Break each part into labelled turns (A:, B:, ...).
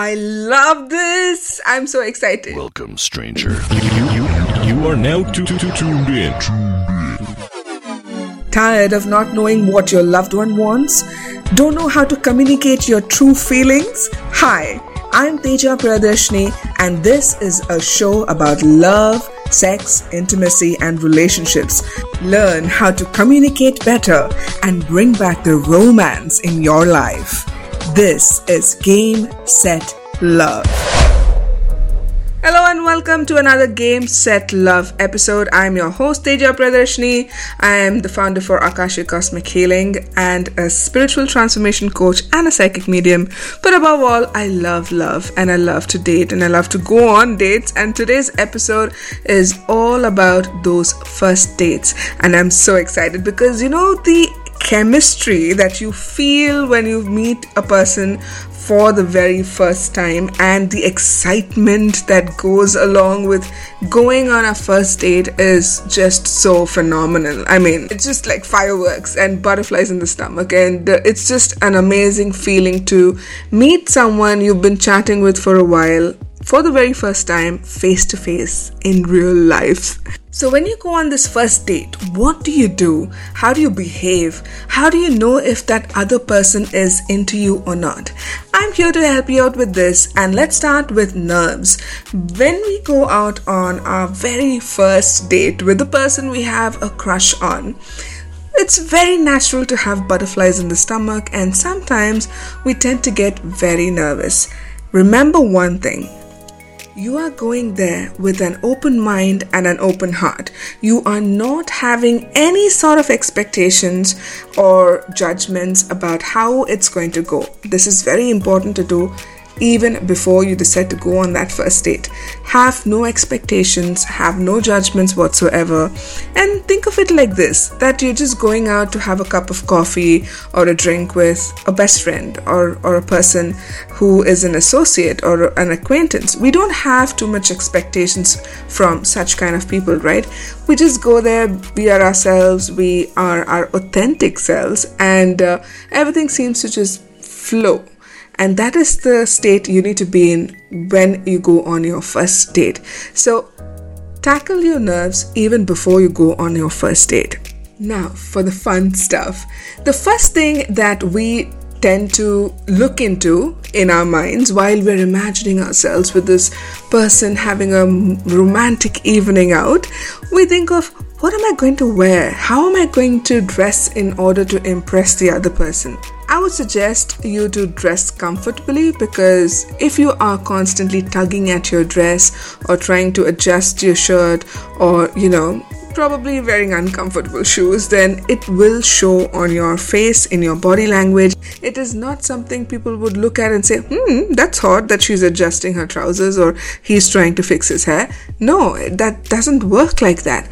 A: I love this. I'm so excited.
B: Welcome, stranger. You, you, you are now tu- tu- tu- tuned in.
A: Tired of not knowing what your loved one wants? Don't know how to communicate your true feelings? Hi, I'm Teja Priyadarshini, and this is a show about love, sex, intimacy, and relationships. Learn how to communicate better and bring back the romance in your life. This is Game Set Love. Hello and welcome to another Game Set Love episode. I'm your host Teja Priyadarshini. I am the founder for Akashic Cosmic Healing and a spiritual transformation coach and a psychic medium. But above all, I love love and I love to date and I love to go on dates. And today's episode is all about those first dates. And I'm so excited because you know the chemistry that you feel when you meet a person for the very first time and the excitement that goes along with going on a first date is just so phenomenal. I mean, it's just like fireworks and butterflies in the stomach, and it's just an amazing feeling to meet someone you've been chatting with for a while for the very first time face to face in real life. So, when you go on this first date, what do you do? How do you behave? How do you know if that other person is into you or not? I'm here to help you out with this, and let's start with nerves. When we go out on our very first date with the person we have a crush on, it's very natural to have butterflies in the stomach, and sometimes we tend to get very nervous. Remember one thing you are going there with an open mind and an open heart. You are not having any sort of expectations or judgments about how it's going to go. This is very important to do even before you decide to go on that first date. Have no expectations, have no judgments whatsoever, and think of it like this that you're just going out to have a cup of coffee or a drink with a best friend or, or a person who is an associate or an acquaintance. We don't have too much expectations from such kind of people, right? We just go there, we are ourselves, we are our authentic selves, and uh, everything seems to just flow and that is the state you need to be in when you go on your first date. So, tackle your nerves even before you go on your first date. Now, for the fun stuff. The first thing that we tend to look into in our minds while we're imagining ourselves with this person having a romantic evening out, we think of what am I going to wear? How am I going to dress in order to impress the other person? I would suggest you to dress comfortably because if you are constantly tugging at your dress or trying to adjust your shirt or, you know, probably wearing uncomfortable shoes, then it will show on your face, in your body language. It is not something people would look at and say, hmm, that's hot that she's adjusting her trousers or he's trying to fix his hair. No, that doesn't work like that.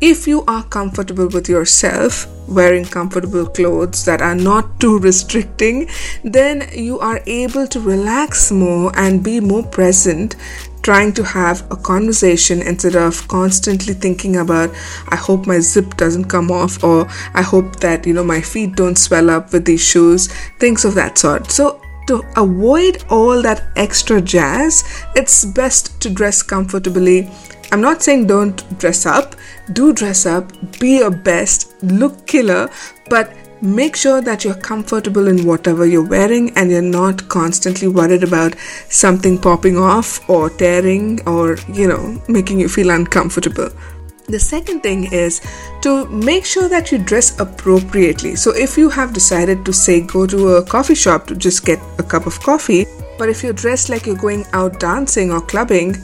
A: If you are comfortable with yourself, wearing comfortable clothes that are not too restricting, then you are able to relax more and be more present trying to have a conversation instead of constantly thinking about i hope my zip doesn't come off or i hope that you know my feet don't swell up with these shoes things of that sort. So to avoid all that extra jazz it's best to dress comfortably I'm not saying don't dress up, do dress up, be your best, look killer, but make sure that you're comfortable in whatever you're wearing and you're not constantly worried about something popping off or tearing or, you know, making you feel uncomfortable. The second thing is to make sure that you dress appropriately. So, if you have decided to say go to a coffee shop to just get a cup of coffee, but if you're dressed like you're going out dancing or clubbing,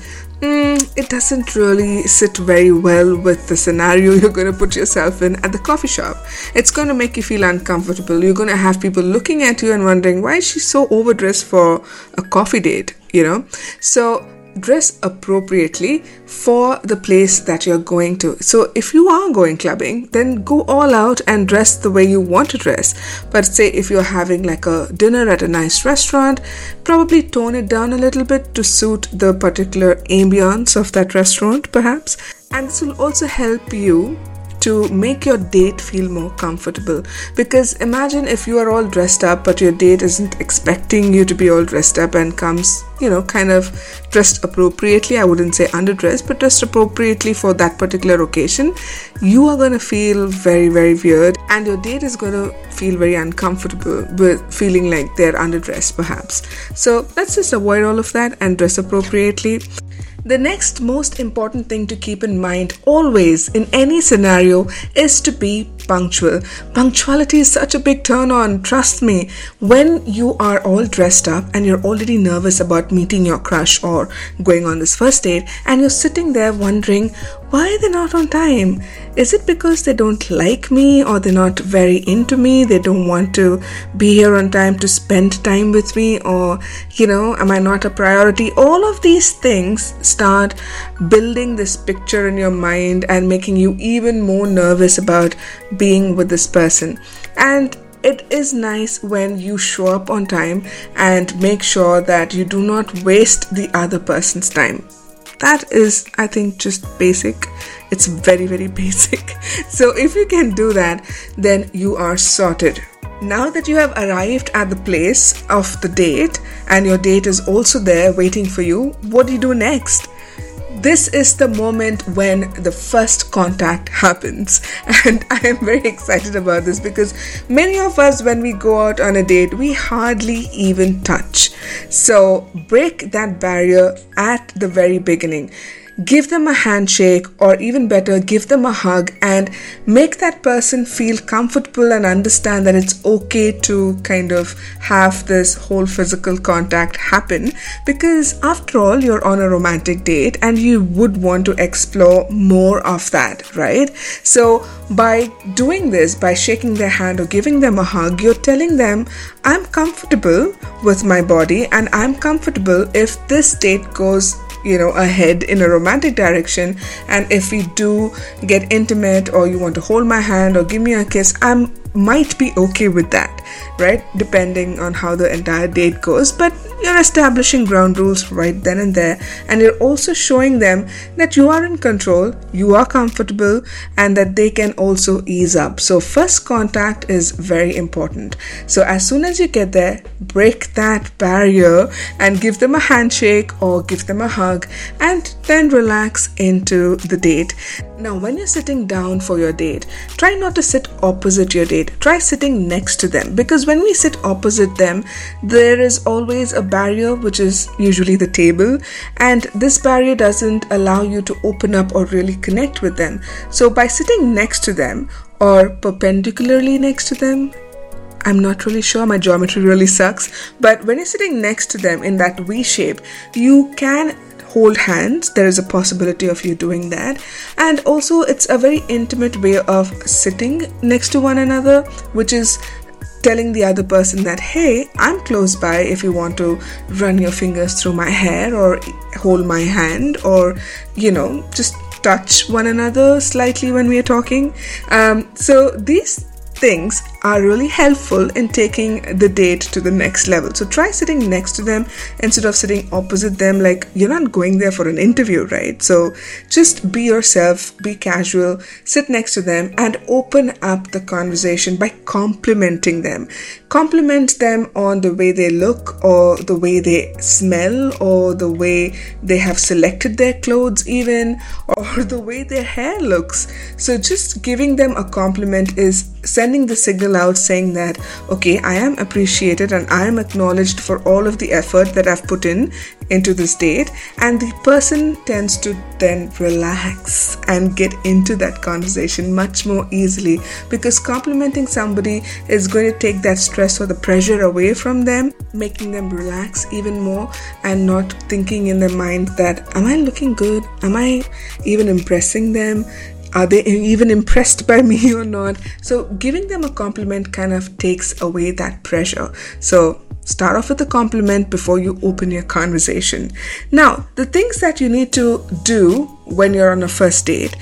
A: mm, it doesn't really sit very well with the scenario you're going to put yourself in at the coffee shop. It's going to make you feel uncomfortable. You're going to have people looking at you and wondering, why is she so overdressed for a coffee date? You know? So, dress appropriately for the place that you're going to. So, if you are going clubbing, then go all out and dress the way you want to dress. But, say, if you're having like a dinner at a nice restaurant, probably tone it down a little bit to suit the particular ambience of that restaurant, perhaps. And this will also help you to make your date feel more comfortable. Because imagine if you are all dressed up, but your date isn't expecting you to be all dressed up and comes, you know, kind of dressed appropriately. I wouldn't say underdressed, but dressed appropriately for that particular occasion. You are going to feel very, very weird, and your date is going to feel very uncomfortable with feeling like they're underdressed, perhaps. So let's just avoid all of that and dress appropriately. The next most important thing to keep in mind always in any scenario is to be punctual. Punctuality is such a big turn on, trust me. When you are all dressed up and you're already nervous about meeting your crush or going on this first date, and you're sitting there wondering why they're not on time. Is it because they don't like me or they're not very into me? They don't want to be here on time to spend time with me, or you know, am I not a priority? All of these things start building this picture in your mind and making you even more nervous about being with this person. And it is nice when you show up on time and make sure that you do not waste the other person's time. That is, I think, just basic. It's very, very basic. So, if you can do that, then you are sorted. Now that you have arrived at the place of the date and your date is also there waiting for you, what do you do next? This is the moment when the first contact happens. And I am very excited about this because many of us, when we go out on a date, we hardly even touch. So break that barrier at the very beginning give them a handshake, or even better, give them a hug and make that person feel comfortable and understand that it's okay to kind of have this whole physical contact happen because, after all, you're on a romantic date and you would want to explore more of that, right? So, by doing this, by shaking their hand or giving them a hug, you're telling them, I'm comfortable with my body and I'm comfortable if this date goes you know ahead in a romantic direction. And if we do get intimate or you want to hold my hand or give me a kiss i'm might be okay with that right depending on how the entire date goes but you're establishing ground rules right then and there, and you're also showing them that you are in control, you are comfortable, and that they can also ease up. So, first contact is very important. So, as soon as you get there, break that barrier and give them a handshake or give them a hug, and then relax into the date. Now, when you're sitting down for your date, try not to sit opposite your date, try sitting next to them because when we sit opposite them, there is always a barrier, which is usually the table, and this barrier doesn't allow you to open up or really connect with them. So, by sitting next to them or perpendicularly next to them, I'm not really sure, my geometry really sucks, but when you're sitting next to them in that V shape, you can hold hands. There is a possibility of you doing that. And also it's a very intimate way of sitting next to one another which is telling the other person that, hey, I'm close by if you want to run your fingers through my hair or hold my hand or, you know, just touch one another slightly when we are talking. Um, so these things are really helpful in taking the date to the next level. So try sitting next to them instead of sitting opposite them. Like you're not going there for an interview, right? So just be yourself, be casual, sit next to them, and open up the conversation by complimenting them. Compliment them on the way they look, or the way they smell, or the way they have selected their clothes, even, or the way their hair looks. So just giving them a compliment is sending the signal out saying that, okay, I am appreciated and I am acknowledged for all of the effort that I've put in into this date. And the person tends to then relax and get into that conversation much more easily because complimenting somebody is going to take that stress or the pressure away from them, making them relax even more and not thinking in their mind that, am I looking good? Am I even impressing them? Are they even impressed by me or not? So giving them a compliment kind of takes away that pressure. So start off with a compliment before you open your conversation. Now the things that you need to do when you're on a first date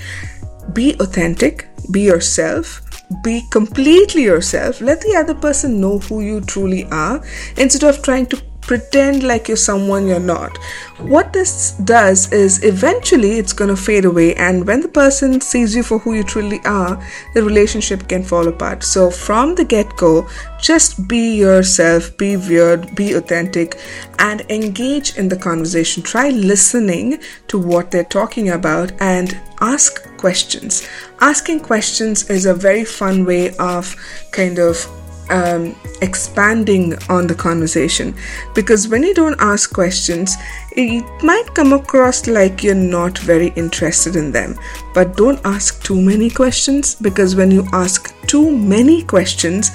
A: be authentic be yourself be completely yourself. Let the other person know who you truly are. Instead of trying to pretend like you're someone you're not. What this does is eventually it's going to fade away, and when the person sees you for who you truly are, the relationship can fall apart. So, from the get go, just be yourself, be weird, be authentic, and engage in the conversation. Try listening to what they're talking about and ask questions. Asking questions is a very fun way of kind of um, expanding on the conversation because when you don't ask questions, it might come across like you're not very interested in them. But don't ask too many questions because when you ask too many questions,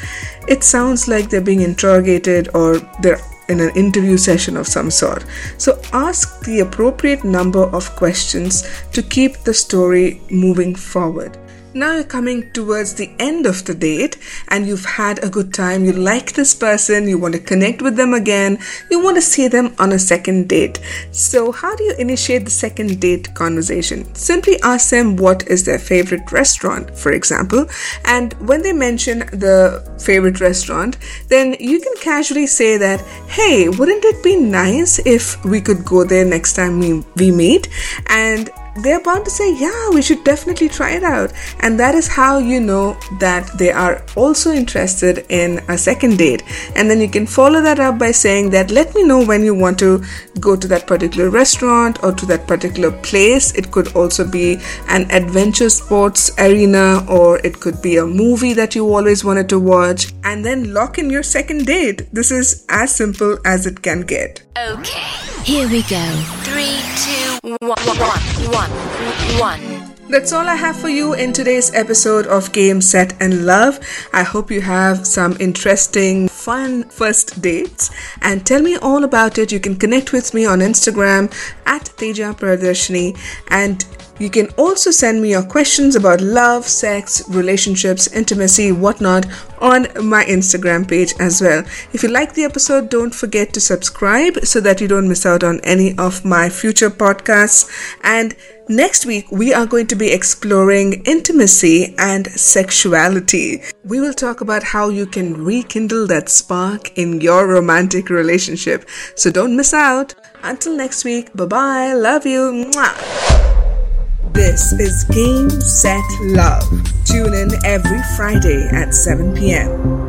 A: it sounds like they're being interrogated or they're in an interview session of some sort. So ask the appropriate number of questions to keep the story moving forward. Now you're coming towards the end of the date and you've had a good time. You like this person, you want to connect with them again, you want to see them on a second date. So, how do you initiate the second date conversation? Simply ask them what is their favorite restaurant, for example, and when they mention the favorite restaurant, then you can casually say that, hey, wouldn't it be nice if we could go there next time we, we meet? And they're bound to say, Yeah, we should definitely try it out. And that is how you know that they are also interested in a second date. And then you can follow that up by saying that, Let me know when you want to go to that particular restaurant or to that particular place. It could also be an adventure sports arena or it could be a movie that you always wanted to watch. And then lock in your second date. This is as simple as it can get.
C: Okay, here we go. Three, two, one, one, one, one.
A: That's all I have for you in today's episode of Game, Set, and Love. I hope you have some interesting, fun first dates and tell me all about it. You can connect with me on Instagram at Teja Priyadarshini and you can also send me your questions about love, sex, relationships, intimacy, whatnot on my Instagram page as well. If you like the episode, don't forget to subscribe so that you don't miss out on any of my future podcasts. And next week, we are going to be exploring intimacy and sexuality. We will talk about how you can rekindle that spark in your romantic relationship. So don't miss out. Until next week, bye bye. Love you. Mwah. This is Game Set Love. Tune in every Friday at 7 p.m.